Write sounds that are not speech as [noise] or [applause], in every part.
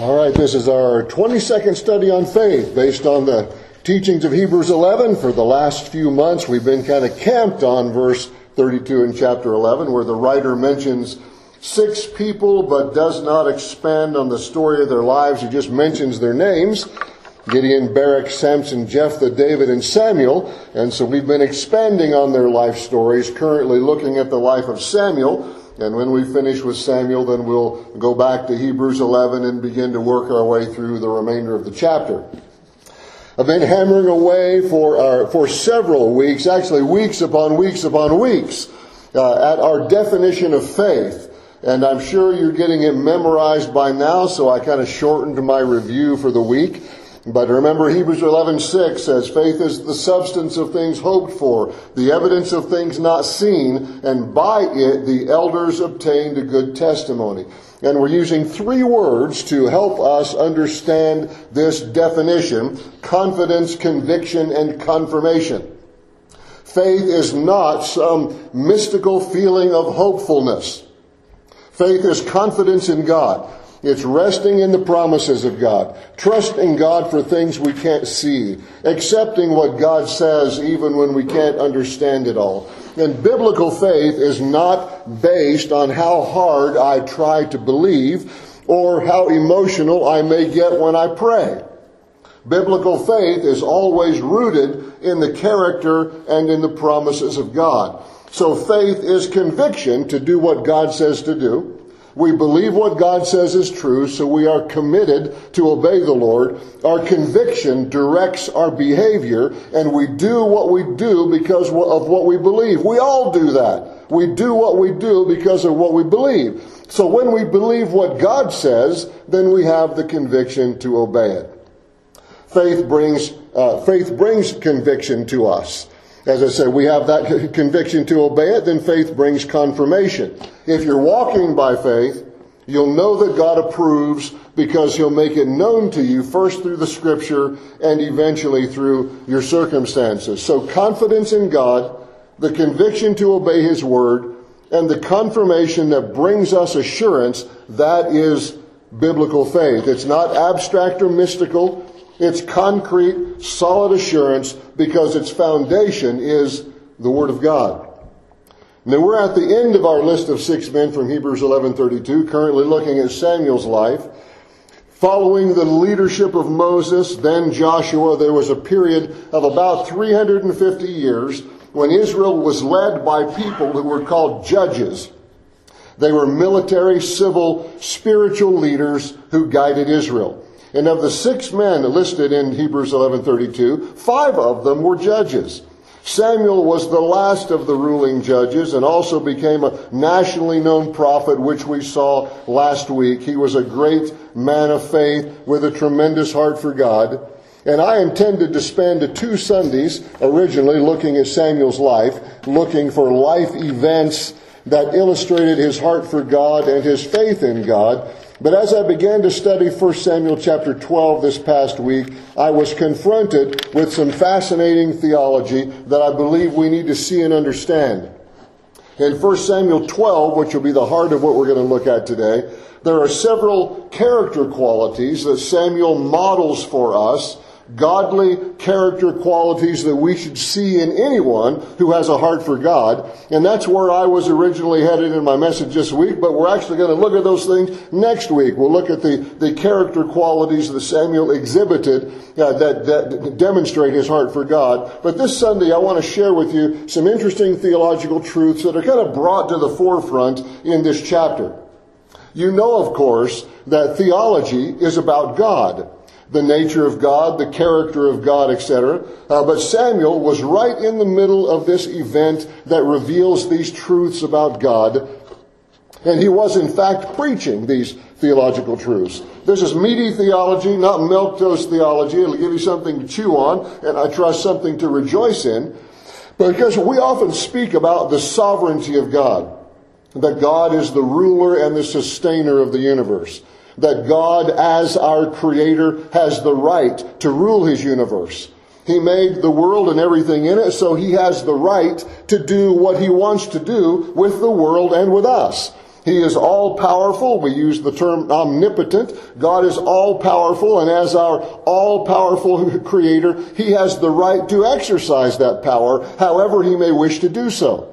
All right, this is our 22nd study on faith based on the teachings of Hebrews 11. For the last few months, we've been kind of camped on verse 32 in chapter 11, where the writer mentions six people but does not expand on the story of their lives. He just mentions their names. Gideon, Barak, Samson, Jephthah, David, and Samuel. And so we've been expanding on their life stories, currently looking at the life of Samuel. And when we finish with Samuel, then we'll go back to Hebrews 11 and begin to work our way through the remainder of the chapter. I've been hammering away for our, for several weeks, actually weeks upon weeks upon weeks, uh, at our definition of faith. And I'm sure you're getting it memorized by now, so I kind of shortened my review for the week. But remember Hebrews 11:6 says faith is the substance of things hoped for, the evidence of things not seen, and by it the elders obtained a good testimony. And we're using three words to help us understand this definition, confidence, conviction, and confirmation. Faith is not some mystical feeling of hopefulness. Faith is confidence in God. It's resting in the promises of God, trusting God for things we can't see, accepting what God says even when we can't understand it all. And biblical faith is not based on how hard I try to believe or how emotional I may get when I pray. Biblical faith is always rooted in the character and in the promises of God. So faith is conviction to do what God says to do. We believe what God says is true, so we are committed to obey the Lord. Our conviction directs our behavior, and we do what we do because of what we believe. We all do that. We do what we do because of what we believe. So when we believe what God says, then we have the conviction to obey it. Faith brings, uh, faith brings conviction to us. As I said, we have that [laughs] conviction to obey it, then faith brings confirmation. If you're walking by faith, you'll know that God approves because he'll make it known to you first through the scripture and eventually through your circumstances. So confidence in God, the conviction to obey his word, and the confirmation that brings us assurance, that is biblical faith. It's not abstract or mystical. It's concrete, solid assurance because its foundation is the Word of God. Now we're at the end of our list of six men from Hebrews 11:32, currently looking at Samuel's life. Following the leadership of Moses, then Joshua, there was a period of about 350 years when Israel was led by people who were called judges. They were military, civil, spiritual leaders who guided Israel. And of the six men listed in Hebrews 11:32, five of them were judges. Samuel was the last of the ruling judges and also became a nationally known prophet, which we saw last week. He was a great man of faith with a tremendous heart for God. And I intended to spend two Sundays originally looking at Samuel's life, looking for life events that illustrated his heart for God and his faith in God. But as I began to study 1 Samuel chapter 12 this past week, I was confronted with some fascinating theology that I believe we need to see and understand. In 1 Samuel 12, which will be the heart of what we're going to look at today, there are several character qualities that Samuel models for us godly character qualities that we should see in anyone who has a heart for God. And that's where I was originally headed in my message this week, but we're actually going to look at those things next week. We'll look at the, the character qualities that Samuel exhibited uh, that, that demonstrate his heart for God. But this Sunday, I want to share with you some interesting theological truths that are kind of brought to the forefront in this chapter. You know, of course, that theology is about God the nature of God, the character of God, etc. Uh, but Samuel was right in the middle of this event that reveals these truths about God. And he was in fact preaching these theological truths. This is meaty theology, not milquetoast theology. It'll give you something to chew on, and I trust something to rejoice in. Because we often speak about the sovereignty of God. That God is the ruler and the sustainer of the universe that God, as our creator, has the right to rule his universe. He made the world and everything in it, so he has the right to do what he wants to do with the world and with us. He is all powerful. We use the term omnipotent. God is all powerful, and as our all powerful [laughs] creator, He has the right to exercise that power however He may wish to do so.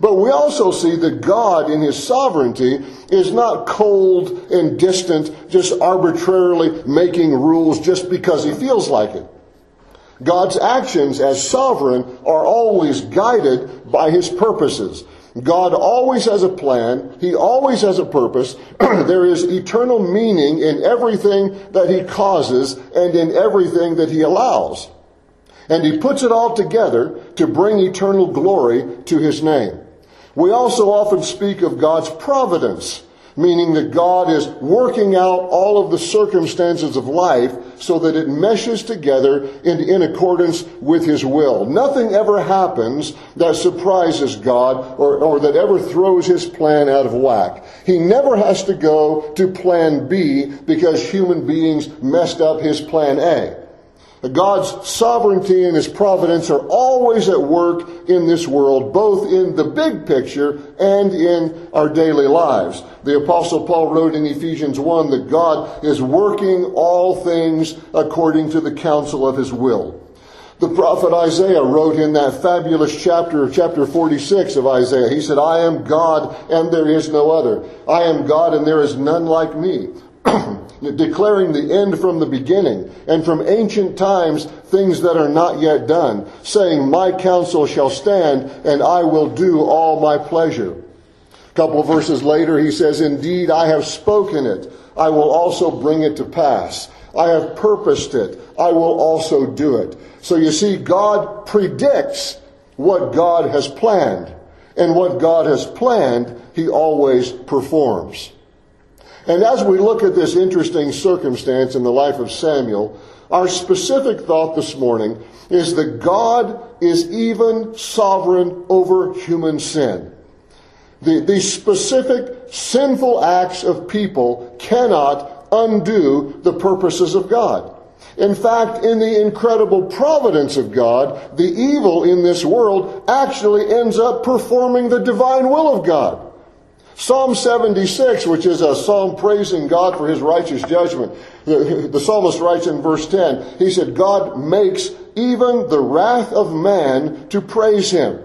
But we also see that God, in His sovereignty, is not cold and distant, just arbitrarily making rules just because He feels like it. God's actions as sovereign are always guided by His purposes. God always has a plan. He always has a purpose. [clears throat] there is eternal meaning in everything that He causes and in everything that He allows. And He puts it all together to bring eternal glory to His name. We also often speak of God's providence meaning that God is working out all of the circumstances of life so that it meshes together in, in accordance with His will. Nothing ever happens that surprises God or, or that ever throws His plan out of whack. He never has to go to plan B because human beings messed up His plan A. God's sovereignty and His providence are always at work in this world, both in the big picture and in our daily lives. The apostle Paul wrote in Ephesians 1 that God is working all things according to the counsel of His will. The prophet Isaiah wrote in that fabulous chapter, chapter 46 of Isaiah, he said, I am God and there is no other. I am God and there is none like me. [clears throat] declaring the end from the beginning, and from ancient times things that are not yet done, saying, My counsel shall stand, and I will do all my pleasure. A couple of verses later, he says, Indeed, I have spoken it. I will also bring it to pass. I have purposed it. I will also do it. So you see, God predicts what God has planned. And what God has planned, He always performs. And as we look at this interesting circumstance in the life of Samuel, our specific thought this morning is that God is even sovereign over human sin. The, the specific sinful acts of people cannot undo the purposes of God. In fact, in the incredible providence of God, the evil in this world actually ends up performing the divine will of God. Psalm 76, which is a psalm praising God for his righteous judgment, the, the, psalmist writes in verse 10, he said, God makes even the wrath of man to praise him.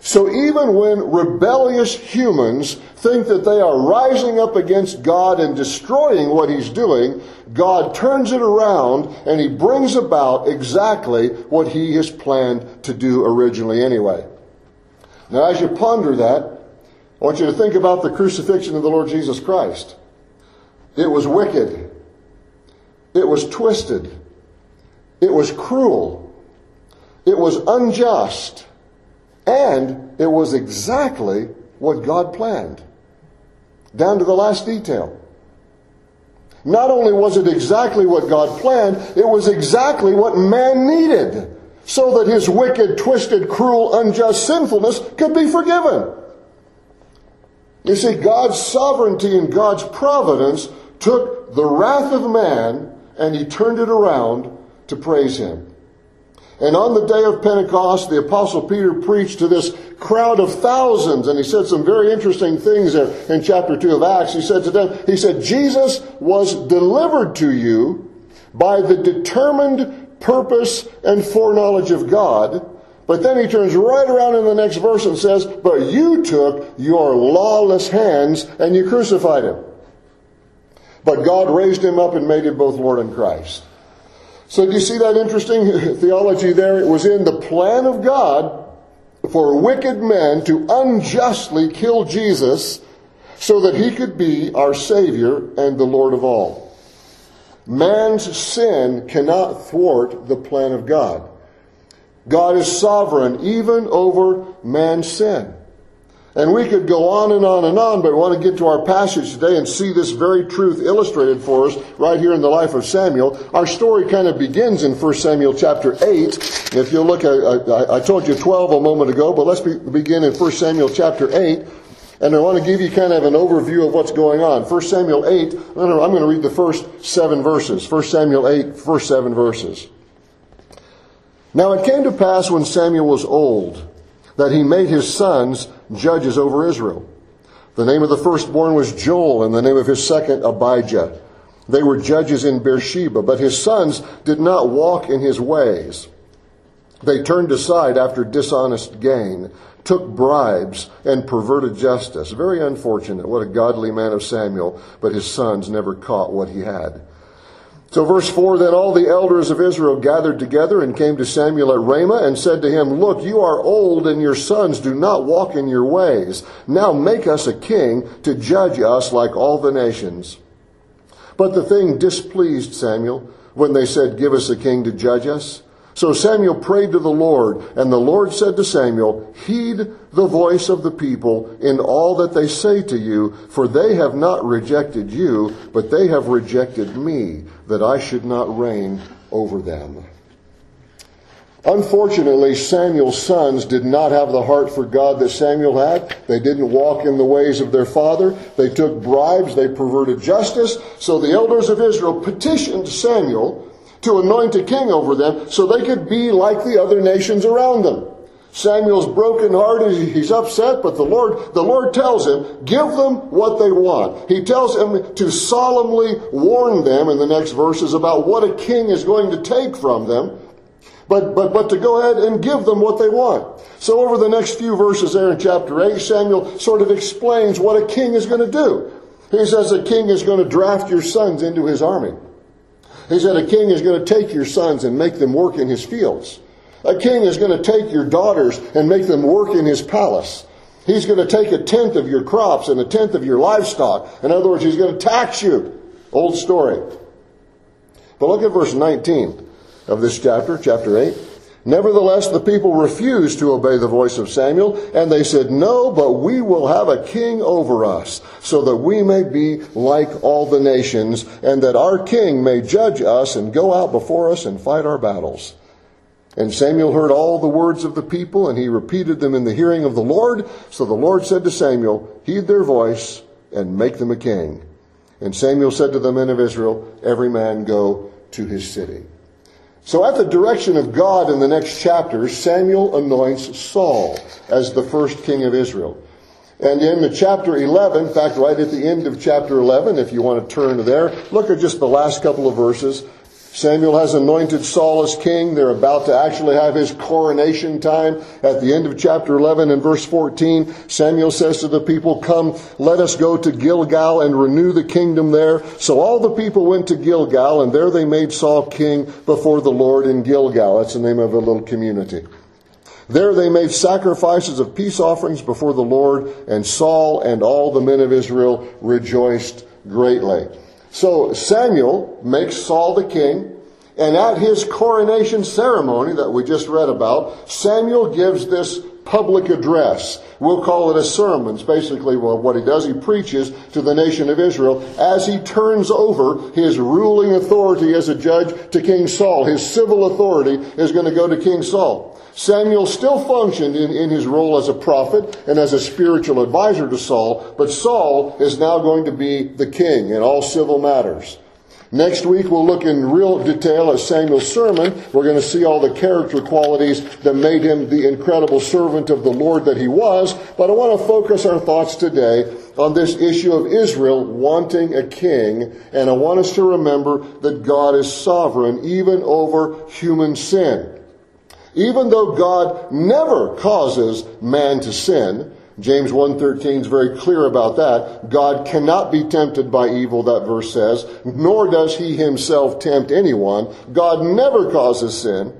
So even when rebellious humans think that they are rising up against God and destroying what he's doing, God turns it around and he brings about exactly what he has planned to do originally anyway. Now as you ponder that, I want you to think about the crucifixion of the Lord Jesus Christ. It was wicked. It was twisted. It was cruel. It was unjust. And it was exactly what God planned. Down to the last detail. Not only was it exactly what God planned, it was exactly what man needed so that his wicked, twisted, cruel, unjust sinfulness could be forgiven. You see, God's sovereignty and God's providence took the wrath of man and he turned it around to praise him. And on the day of Pentecost, the apostle Peter preached to this crowd of thousands, and he said some very interesting things there in chapter 2 of Acts. He said to them, he said, Jesus was delivered to you by the determined purpose and foreknowledge of God, but then he turns right around in the next verse and says, But you took your lawless hands and you crucified him. But God raised him up and made him both Lord and Christ. So do you see that interesting [laughs] theology there? It was in the plan of God for wicked men to unjustly kill Jesus so that he could be our Savior and the Lord of all. Man's sin cannot thwart the plan of God. God is sovereign even over man's sin. And we could go on and on and on, but we want to get to our passage today and see this very truth illustrated for us right here in the life of Samuel. Our story kind of begins in 1 Samuel chapter 8. If you look at, I told you 12 a moment ago, but let's begin in 1 Samuel chapter 8. And I want to give you kind of an overview of what's going on. 1 Samuel 8, I'm going to read the first seven verses. 1 Samuel 8, first seven verses. Now it came to pass when Samuel was old that he made his sons judges over Israel. The name of the firstborn was Joel, and the name of his second, Abijah. They were judges in Beersheba, but his sons did not walk in his ways. They turned aside after dishonest gain, took bribes, and perverted justice. Very unfortunate. What a godly man of Samuel, but his sons never caught what he had. So verse 4, then all the elders of Israel gathered together and came to Samuel at Ramah and said to him, Look, you are old and your sons do not walk in your ways. Now make us a king to judge us like all the nations. But the thing displeased Samuel when they said, Give us a king to judge us. So Samuel prayed to the Lord, and the Lord said to Samuel, Heed the voice of the people in all that they say to you, for they have not rejected you, but they have rejected me, that I should not reign over them. Unfortunately, Samuel's sons did not have the heart for God that Samuel had. They didn't walk in the ways of their father. They took bribes. They perverted justice. So the elders of Israel petitioned Samuel to anoint a king over them so they could be like the other nations around them. Samuel's broken hearted, he's upset, but the Lord, the Lord tells him, give them what they want. He tells him to solemnly warn them in the next verses about what a king is going to take from them, but, but, but to go ahead and give them what they want. So over the next few verses there in chapter 8, Samuel sort of explains what a king is going to do. He says a king is going to draft your sons into his army. He said a king is going to take your sons and make them work in his fields. A king is going to take your daughters and make them work in his palace. He's going to take a tenth of your crops and a tenth of your livestock. In other words, he's going to tax you. Old story. But look at verse 19 of this chapter, chapter 8. Nevertheless, the people refused to obey the voice of Samuel, and they said, No, but we will have a king over us, so that we may be like all the nations, and that our king may judge us and go out before us and fight our battles. And Samuel heard all the words of the people, and he repeated them in the hearing of the Lord. So the Lord said to Samuel, Heed their voice, and make them a king. And Samuel said to the men of Israel, Every man go to his city. So at the direction of God in the next chapter, Samuel anoints Saul as the first king of Israel. And in the chapter 11, in fact, right at the end of chapter 11, if you want to turn there, look at just the last couple of verses. Samuel has anointed Saul as king. They're about to actually have his coronation time. At the end of chapter 11 and verse 14, Samuel says to the people, Come, let us go to Gilgal and renew the kingdom there. So all the people went to Gilgal, and there they made Saul king before the Lord in Gilgal. That's the name of a little community. There they made sacrifices of peace offerings before the Lord, and Saul and all the men of Israel rejoiced greatly. So Samuel makes Saul the king, and at his coronation ceremony that we just read about, Samuel gives this public address. We'll call it a sermon. It's basically well, what he does. He preaches to the nation of Israel as he turns over his ruling authority as a judge to King Saul. His civil authority is going to go to King Saul. Samuel still functioned in, in his role as a prophet and as a spiritual advisor to Saul, but Saul is now going to be the king in all civil matters. Next week, we'll look in real detail at Samuel's sermon. We're going to see all the character qualities that made him the incredible servant of the Lord that he was. But I want to focus our thoughts today on this issue of Israel wanting a king. And I want us to remember that God is sovereign even over human sin. Even though God never causes man to sin, James 1.13 is very clear about that. God cannot be tempted by evil, that verse says, nor does he himself tempt anyone. God never causes sin.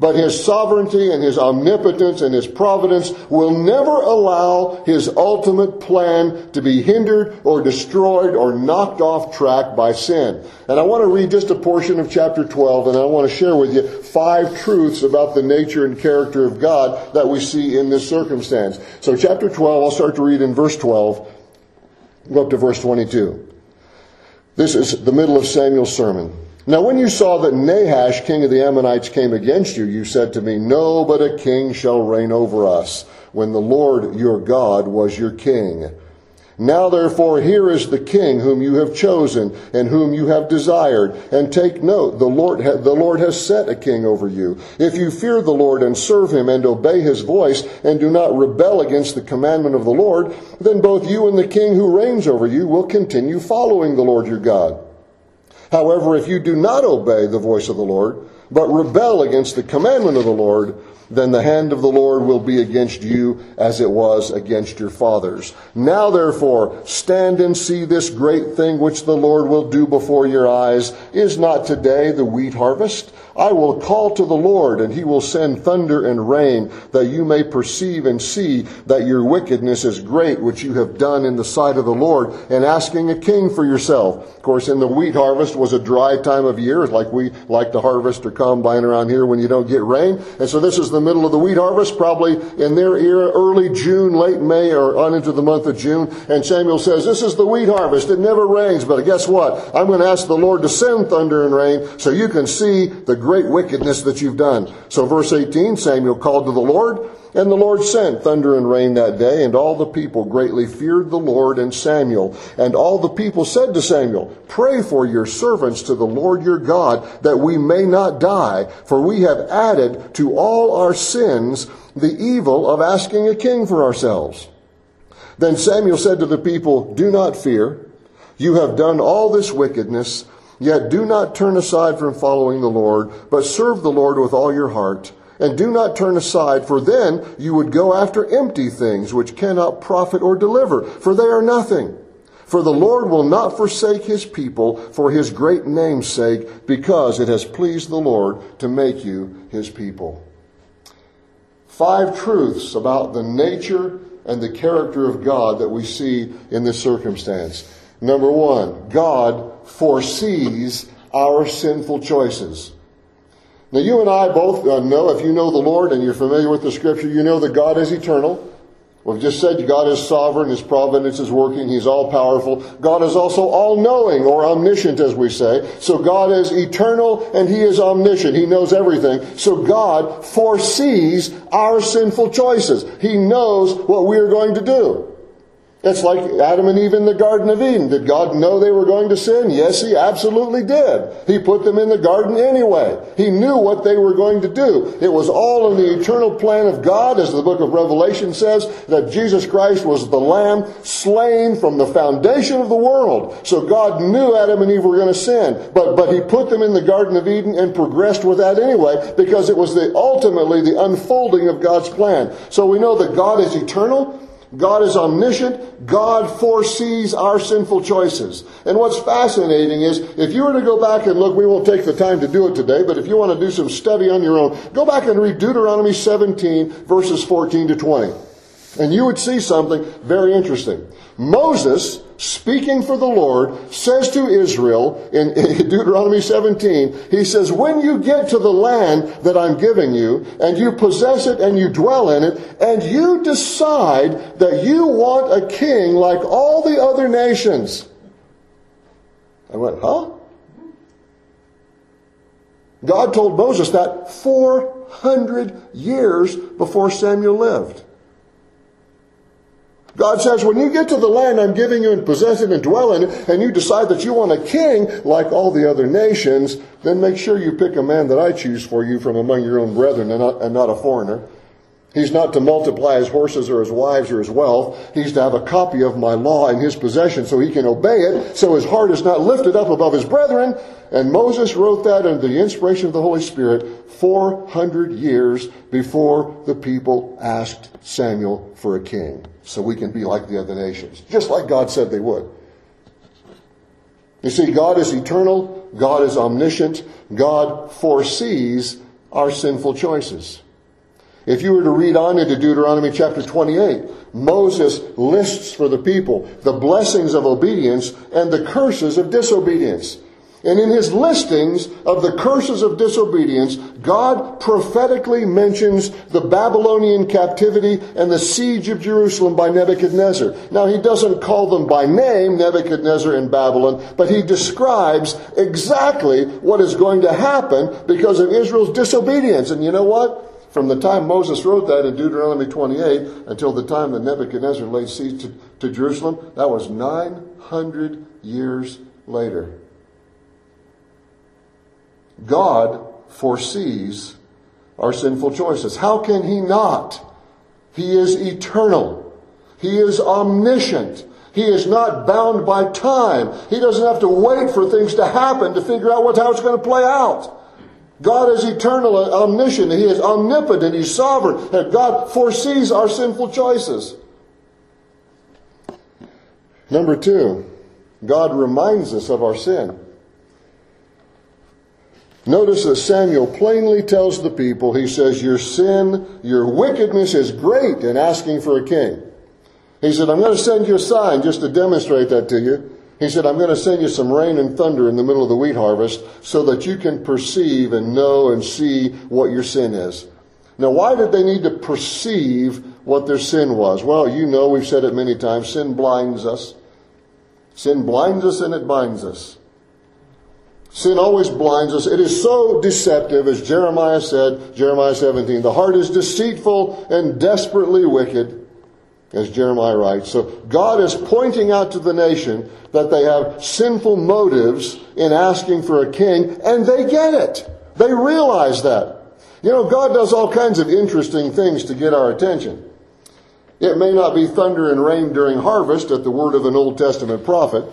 But his sovereignty and his omnipotence and his providence will never allow his ultimate plan to be hindered or destroyed or knocked off track by sin. And I want to read just a portion of chapter 12 and I want to share with you five truths about the nature and character of God that we see in this circumstance. So chapter 12, I'll start to read in verse 12, go up to verse 22. This is the middle of Samuel's sermon. Now, when you saw that Nahash, king of the Ammonites, came against you, you said to me, No, but a king shall reign over us, when the Lord your God was your king. Now therefore here is the king whom you have chosen and whom you have desired. And take note, the Lord, the Lord has set a king over you. If you fear the Lord and serve him and obey his voice and do not rebel against the commandment of the Lord, then both you and the king who reigns over you will continue following the Lord your God. However, if you do not obey the voice of the Lord, but rebel against the commandment of the Lord, then the hand of the Lord will be against you as it was against your fathers. Now therefore, stand and see this great thing which the Lord will do before your eyes. Is not today the wheat harvest? I will call to the Lord, and he will send thunder and rain, that you may perceive and see that your wickedness is great, which you have done in the sight of the Lord, and asking a king for yourself. Of course, in the wheat harvest was a dry time of year, like we like to harvest or combine around here when you don't get rain. And so this is the middle of the wheat harvest, probably in their era, early June, late May, or on into the month of June. And Samuel says, this is the wheat harvest. It never rains, but guess what? I'm going to ask the Lord to send thunder and rain so you can see the great wickedness that you've done. So verse 18, Samuel called to the Lord, and the Lord sent thunder and rain that day, and all the people greatly feared the Lord and Samuel. And all the people said to Samuel, Pray for your servants to the Lord your God, that we may not die, for we have added to all our sins the evil of asking a king for ourselves. Then Samuel said to the people, Do not fear. You have done all this wickedness. Yet do not turn aside from following the Lord, but serve the Lord with all your heart. And do not turn aside, for then you would go after empty things which cannot profit or deliver, for they are nothing. For the Lord will not forsake his people for his great name's sake, because it has pleased the Lord to make you his people. Five truths about the nature and the character of God that we see in this circumstance. Number one, God foresees our sinful choices. Now, you and I both uh, know, if you know the Lord and you're familiar with the scripture, you know that God is eternal. We've just said God is sovereign, His providence is working, He's all powerful. God is also all knowing or omniscient, as we say. So God is eternal and He is omniscient. He knows everything. So God foresees our sinful choices. He knows what we are going to do. It's like Adam and Eve in the Garden of Eden. Did God know they were going to sin? Yes, He absolutely did. He put them in the garden anyway. He knew what they were going to do. It was all in the eternal plan of God, as the book of Revelation says, that Jesus Christ was the Lamb slain from the foundation of the world. So God knew Adam and Eve were going to sin. But, but He put them in the Garden of Eden and progressed with that anyway, because it was the, ultimately the unfolding of God's plan. So we know that God is eternal. God is omniscient. God foresees our sinful choices. And what's fascinating is if you were to go back and look, we won't take the time to do it today, but if you want to do some study on your own, go back and read Deuteronomy 17 verses 14 to 20. And you would see something very interesting. Moses, speaking for the Lord, says to Israel [laughs] in, Deuteronomy 17, he says, When you get to the land that I'm giving you, and you possess it and you dwell in it, and you decide that you want a king like all the other nations. I went, huh? God told Moses that 400 years before Samuel lived. God says, when you get to the land I'm giving you and possess it and dwell in it, and you decide that you want a king like all the other nations, then make sure you pick a man that I choose for you from among your own brethren and not, and not a foreigner. He's not to multiply his horses or his wives or his wealth. He's to have a copy of my law in his possession so he can obey it, so his heart is not lifted up above his brethren. And Moses wrote that under the inspiration of the Holy Spirit 400 years before the people asked Samuel for a king so we can be like the other nations, just like God said they would. You see, God is eternal, God is omniscient, God foresees our sinful choices. If you were to read on into Deuteronomy chapter 28, Moses lists for the people the blessings of obedience and the curses of disobedience. And in his listings of the curses of disobedience, God prophetically mentions the Babylonian captivity and the siege of Jerusalem by Nebuchadnezzar. Now, he doesn't call them by name, Nebuchadnezzar and Babylon, but he describes exactly what is going to happen because of Israel's disobedience. And you know what? From the time Moses wrote that in Deuteronomy 28 until the time that Nebuchadnezzar laid siege to, to Jerusalem, that was 900 years later. God foresees our sinful choices. How can He not? He is eternal. He is omniscient. He is not bound by time. He doesn't have to wait for things to happen to figure out what, how it's going to play out. God is eternal, and omniscient. He is omnipotent. He's sovereign. And God foresees our sinful choices. Number two, God reminds us of our sin. Notice that Samuel plainly tells the people, he says, Your sin, your wickedness is great in asking for a king. He said, I'm going to send you a sign just to demonstrate that to you. He said, I'm going to send you some rain and thunder in the middle of the wheat harvest so that you can perceive and know and see what your sin is. Now, why did they need to perceive what their sin was? Well, you know, we've said it many times sin blinds us. Sin blinds us and it binds us. Sin always blinds us. It is so deceptive, as Jeremiah said, Jeremiah 17. The heart is deceitful and desperately wicked, as Jeremiah writes. So God is pointing out to the nation that they have sinful motives in asking for a king, and they get it. They realize that. You know, God does all kinds of interesting things to get our attention. It may not be thunder and rain during harvest at the word of an Old Testament prophet,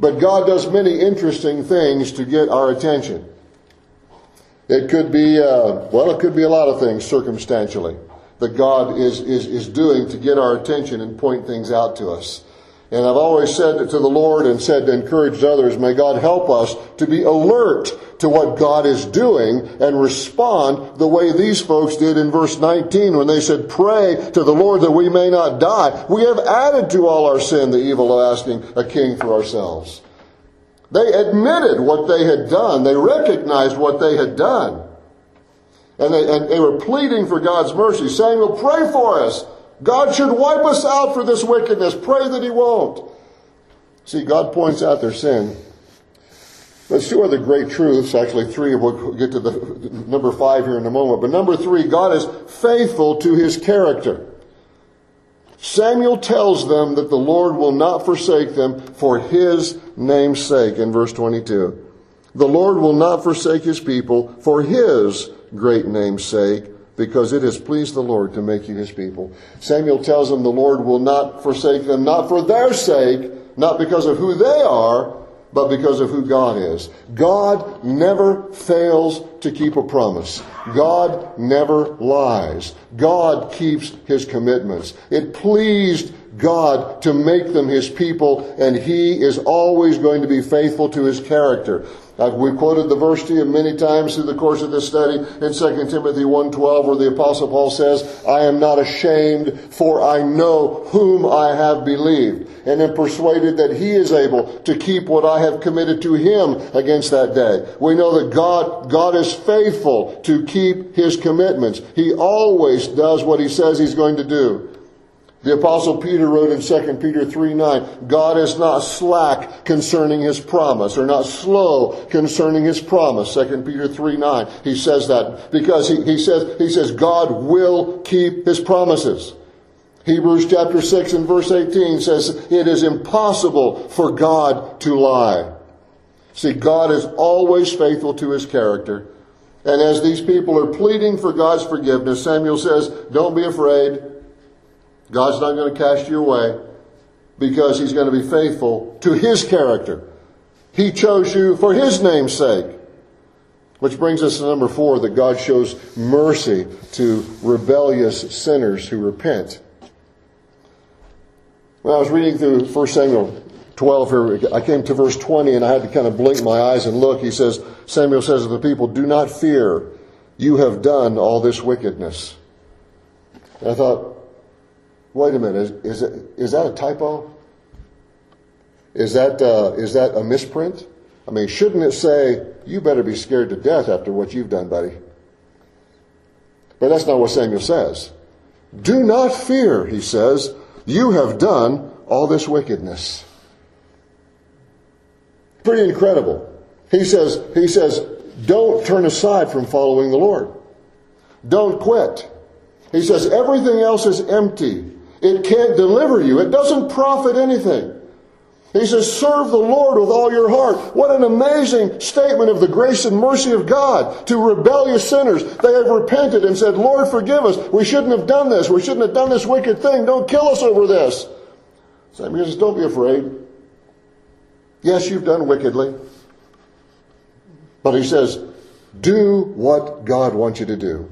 but God does many interesting things to get our attention. It could be, uh, well, it could be a lot of things circumstantially that God is, is, is doing to get our attention and point things out to us. And I've always said to the Lord and said to encourage others, may God help us to be alert to what God is doing and respond the way these folks did in verse 19 when they said, pray to the Lord that we may not die. We have added to all our sin the evil of asking a king for ourselves. They admitted what they had done. They recognized what they had done. And they, and they were pleading for God's mercy. Samuel, pray for us. God should wipe us out for this wickedness. Pray that He won't. See, God points out their sin. Let's two other great truths, actually three, we'll get to the number five here in a moment. But number three, God is faithful to His character. Samuel tells them that the Lord will not forsake them for His name's sake in verse 22. The Lord will not forsake His people for His great name's sake because it has pleased the Lord to make you his people. Samuel tells them the Lord will not forsake them, not for their sake, not because of who they are, but because of who God is. God never fails to keep a promise. God never lies. God keeps his commitments. It pleased God to make them his people, and he is always going to be faithful to his character. Uh, we quoted the verse to you many times through the course of this study in 2 Timothy 1.12 where the apostle Paul says, I am not ashamed for I know whom I have believed and am persuaded that he is able to keep what I have committed to him against that day. We know that God, God is faithful to keep his commitments. He always does what he says he's going to do. The apostle Peter wrote in 2 Peter 3 9, God is not slack concerning his promise, or not slow concerning his promise. 2 Peter 3 9. He says that because he, he says, he says God will keep his promises. Hebrews chapter 6 and verse 18 says, it is impossible for God to lie. See, God is always faithful to his character. And as these people are pleading for God's forgiveness, Samuel says, don't be afraid. God's not going to cast you away because he's going to be faithful to his character. He chose you for his name's sake. Which brings us to number four, that God shows mercy to rebellious sinners who repent. When I was reading through 1 Samuel 12 here, I came to verse 20 and I had to kind of blink my eyes and look. He says, Samuel says to the people, do not fear. You have done all this wickedness. And I thought, Wait a minute, is, is, it, is that a typo? Is that, uh, is that a misprint? I mean, shouldn't it say, you better be scared to death after what you've done, buddy? But that's not what Samuel says. Do not fear, he says. You have done all this wickedness. Pretty incredible. He says, he says, don't turn aside from following the Lord. Don't quit. He says everything else is empty. It can't deliver you. It doesn't profit anything. He says, serve the Lord with all your heart. What an amazing statement of the grace and mercy of God to rebellious sinners. They have repented and said, Lord, forgive us. We shouldn't have done this. We shouldn't have done this wicked thing. Don't kill us over this. Samuel says, don't be afraid. Yes, you've done wickedly. But he says, do what God wants you to do.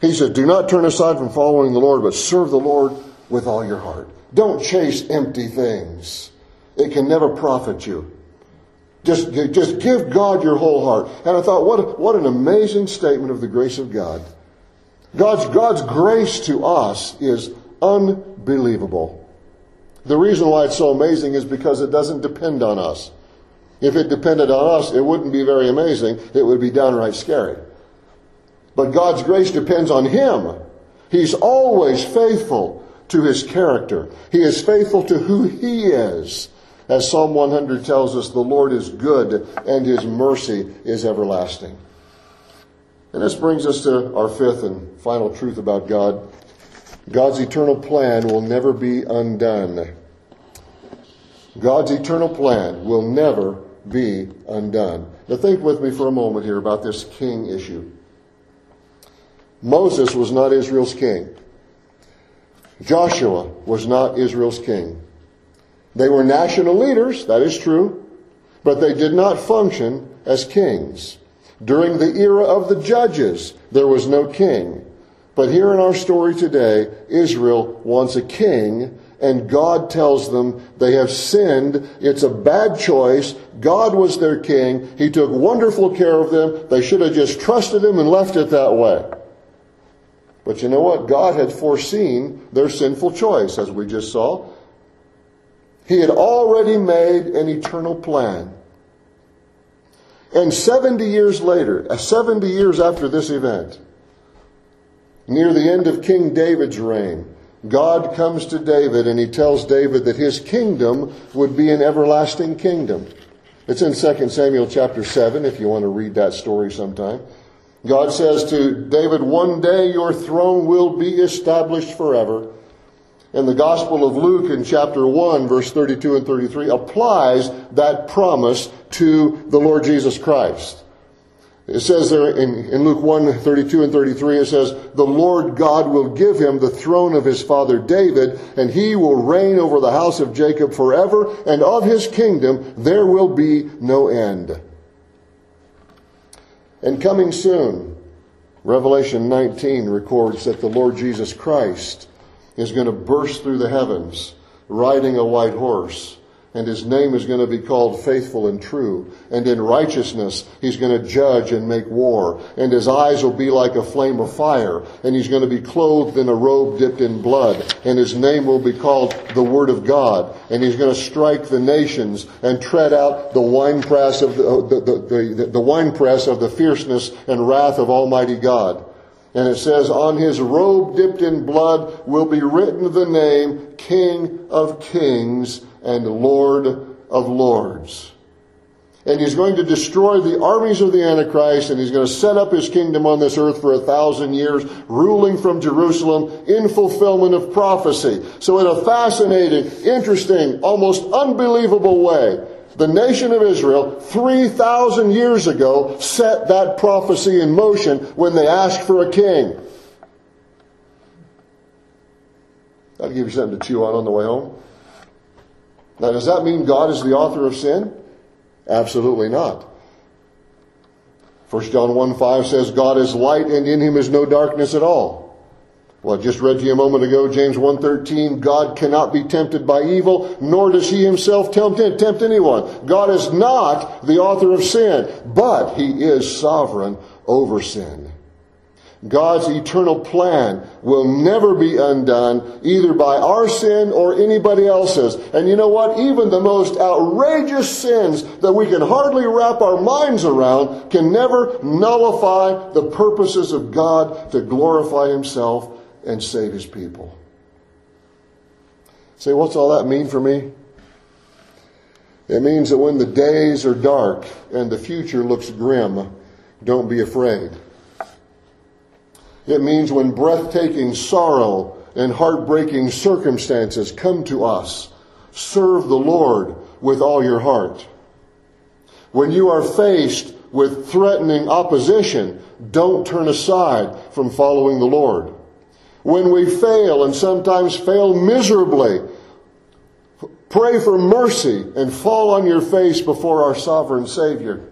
He said, do not turn aside from following the Lord, but serve the Lord with all your heart. Don't chase empty things. It can never profit you. Just, just give God your whole heart. And I thought, what, what an amazing statement of the grace of God. God's, God's grace to us is unbelievable. The reason why it's so amazing is because it doesn't depend on us. If it depended on us, it wouldn't be very amazing. It would be downright scary. But God's grace depends on Him. He's always faithful to His character. He is faithful to who He is. As Psalm 100 tells us, the Lord is good and his mercy is everlasting. And this brings us to our fifth and final truth about God. God's eternal plan will never be undone. God's eternal plan will never be undone. Now think with me for a moment here about this king issue. Moses was not Israel's king. Joshua was not Israel's king. They were national leaders, that is true, but they did not function as kings. During the era of the judges, there was no king. But here in our story today, Israel wants a king, and God tells them they have sinned. It's a bad choice. God was their king. He took wonderful care of them. They should have just trusted him and left it that way. But you know what? God had foreseen their sinful choice, as we just saw. He had already made an eternal plan. And 70 years later, uh, 70 years after this event, near the end of King David's reign, God comes to David and he tells David that his kingdom would be an everlasting kingdom. It's in 2 Samuel chapter 7 if you want to read that story sometime. God says to David, one day your throne will be established forever And the Gospel of Luke in chapter 1, verse 32 and 33, applies that promise to the Lord Jesus Christ. It says there in, in Luke 1, 32 and 33, it says, The Lord God will give him the throne of his father David, and he will reign over the house of Jacob forever, and of his kingdom there will be no end. And coming soon, Revelation 19 records that the Lord Jesus Christ is going to burst through the heavens riding a white horse. And his name is going to be called faithful and true. And in righteousness, he's going to judge and make war. And his eyes will be like a flame of fire. And he's going to be clothed in a robe dipped in blood. And his name will be called the Word of God. And he's going to strike the nations and tread out the winepress of the, the, the, the, the of the fierceness and wrath of Almighty God. And it says, on his robe dipped in blood will be written the name King of Kings and Lord of Lords. And he's going to destroy the armies of the Antichrist and he's going to set up his kingdom on this earth for a thousand years, ruling from Jerusalem in fulfillment of prophecy. So in a fascinating, interesting, almost unbelievable way, the nation of Israel 3,000 years ago set that prophecy in motion when they asked for a king. That'll give you something to chew on on the way home. Now, does that mean God is the author of sin? Absolutely not. 1 John 1 5 says, God is light and in him is no darkness at all. Well, I just read to you a moment ago, James 1.13, God cannot be tempted by evil, nor does he himself tempt, tempt anyone. God is not the author of sin, but he is sovereign over sin. God's eternal plan will never be undone either by our sin or anybody else's. And you know what? Even the most outrageous sins that we can hardly wrap our minds around can never nullify the purposes of God to glorify himself and save his people. Say, what's all that mean for me? It means that when the days are dark and the future looks grim, don't be afraid. It means when breathtaking sorrow and heartbreaking circumstances come to us, serve the Lord with all your heart. When you are faced with threatening opposition, don't turn aside from following the Lord. When we fail and sometimes fail miserably, pray for mercy and fall on your face before our sovereign Savior.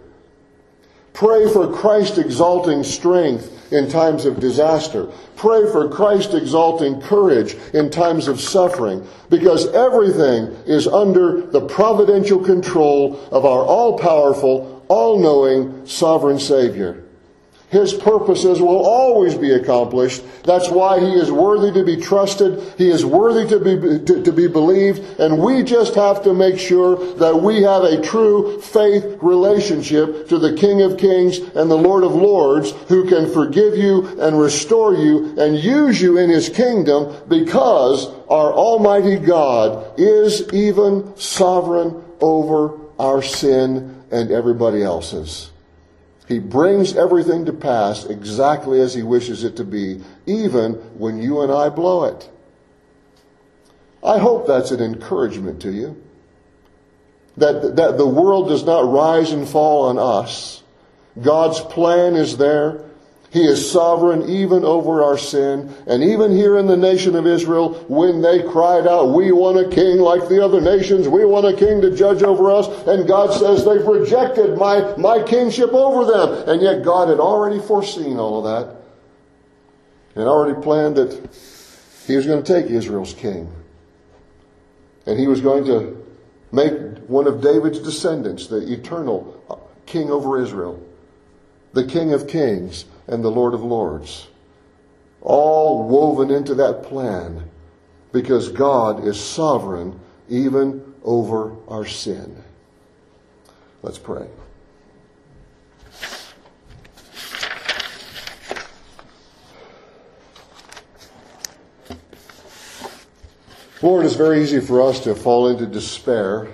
Pray for Christ exalting strength in times of disaster. Pray for Christ exalting courage in times of suffering because everything is under the providential control of our all powerful, all knowing, sovereign Savior. His purposes will always be accomplished. That's why he is worthy to be trusted. He is worthy to be, to, to, be believed. And we just have to make sure that we have a true faith relationship to the King of Kings and the Lord of Lords who can forgive you and restore you and use you in his kingdom because our Almighty God is even sovereign over our sin and everybody else's. He brings everything to pass exactly as He wishes it to be, even when you and I blow it. I hope that's an encouragement to you. That, that the world does not rise and fall on us. God's plan is there. He is sovereign even over our sin. And even here in the nation of Israel, when they cried out, we want a king like the other nations, we want a king to judge over us, and God says they've rejected my, my kingship over them. And yet God had already foreseen all of that. And already planned that he was going to take Israel's king. And he was going to make one of David's descendants the eternal king over Israel, the king of kings and the Lord of Lords. All woven into that plan because God is sovereign even over our sin. Let's pray. Lord, it's very easy for us to fall into despair.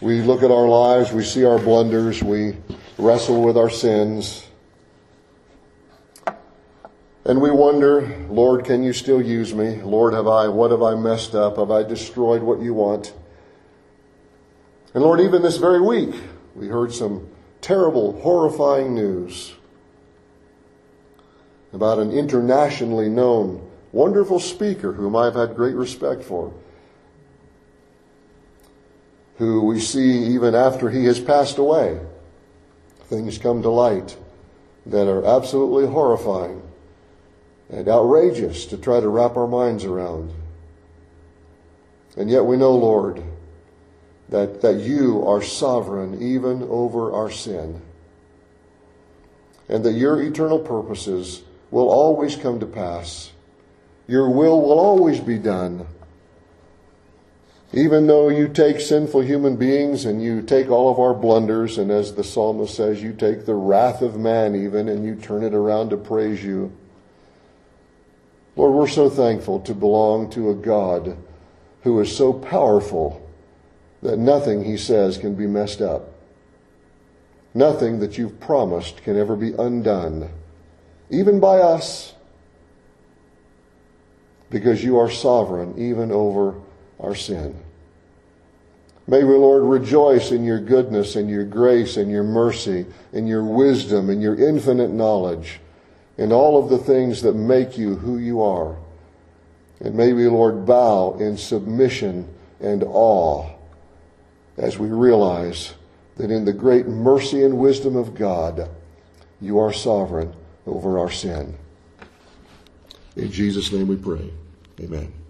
We look at our lives, we see our blunders, we wrestle with our sins. And we wonder, Lord, can you still use me? Lord, have I, what have I messed up? Have I destroyed what you want? And Lord, even this very week, we heard some terrible, horrifying news about an internationally known, wonderful speaker whom I've had great respect for, who we see even after he has passed away things come to light that are absolutely horrifying and outrageous to try to wrap our minds around. And yet we know, Lord, that, that you are sovereign even over our sin. And that your eternal purposes will always come to pass. Your will will always be done. Even though you take sinful human beings and you take all of our blunders, and as the psalmist says, you take the wrath of man even and you turn it around to praise you. Lord, we're so thankful to belong to a God who is so powerful that nothing he says can be messed up. Nothing that you've promised can ever be undone, even by us, because you are sovereign even over our sin. May we, Lord, rejoice in your goodness and your grace and your mercy and your wisdom and your infinite knowledge and all of the things that make you who you are. And may we, Lord, bow in submission and awe as we realize that in the great mercy and wisdom of God, you are sovereign over our sin. In Jesus' name we pray. Amen.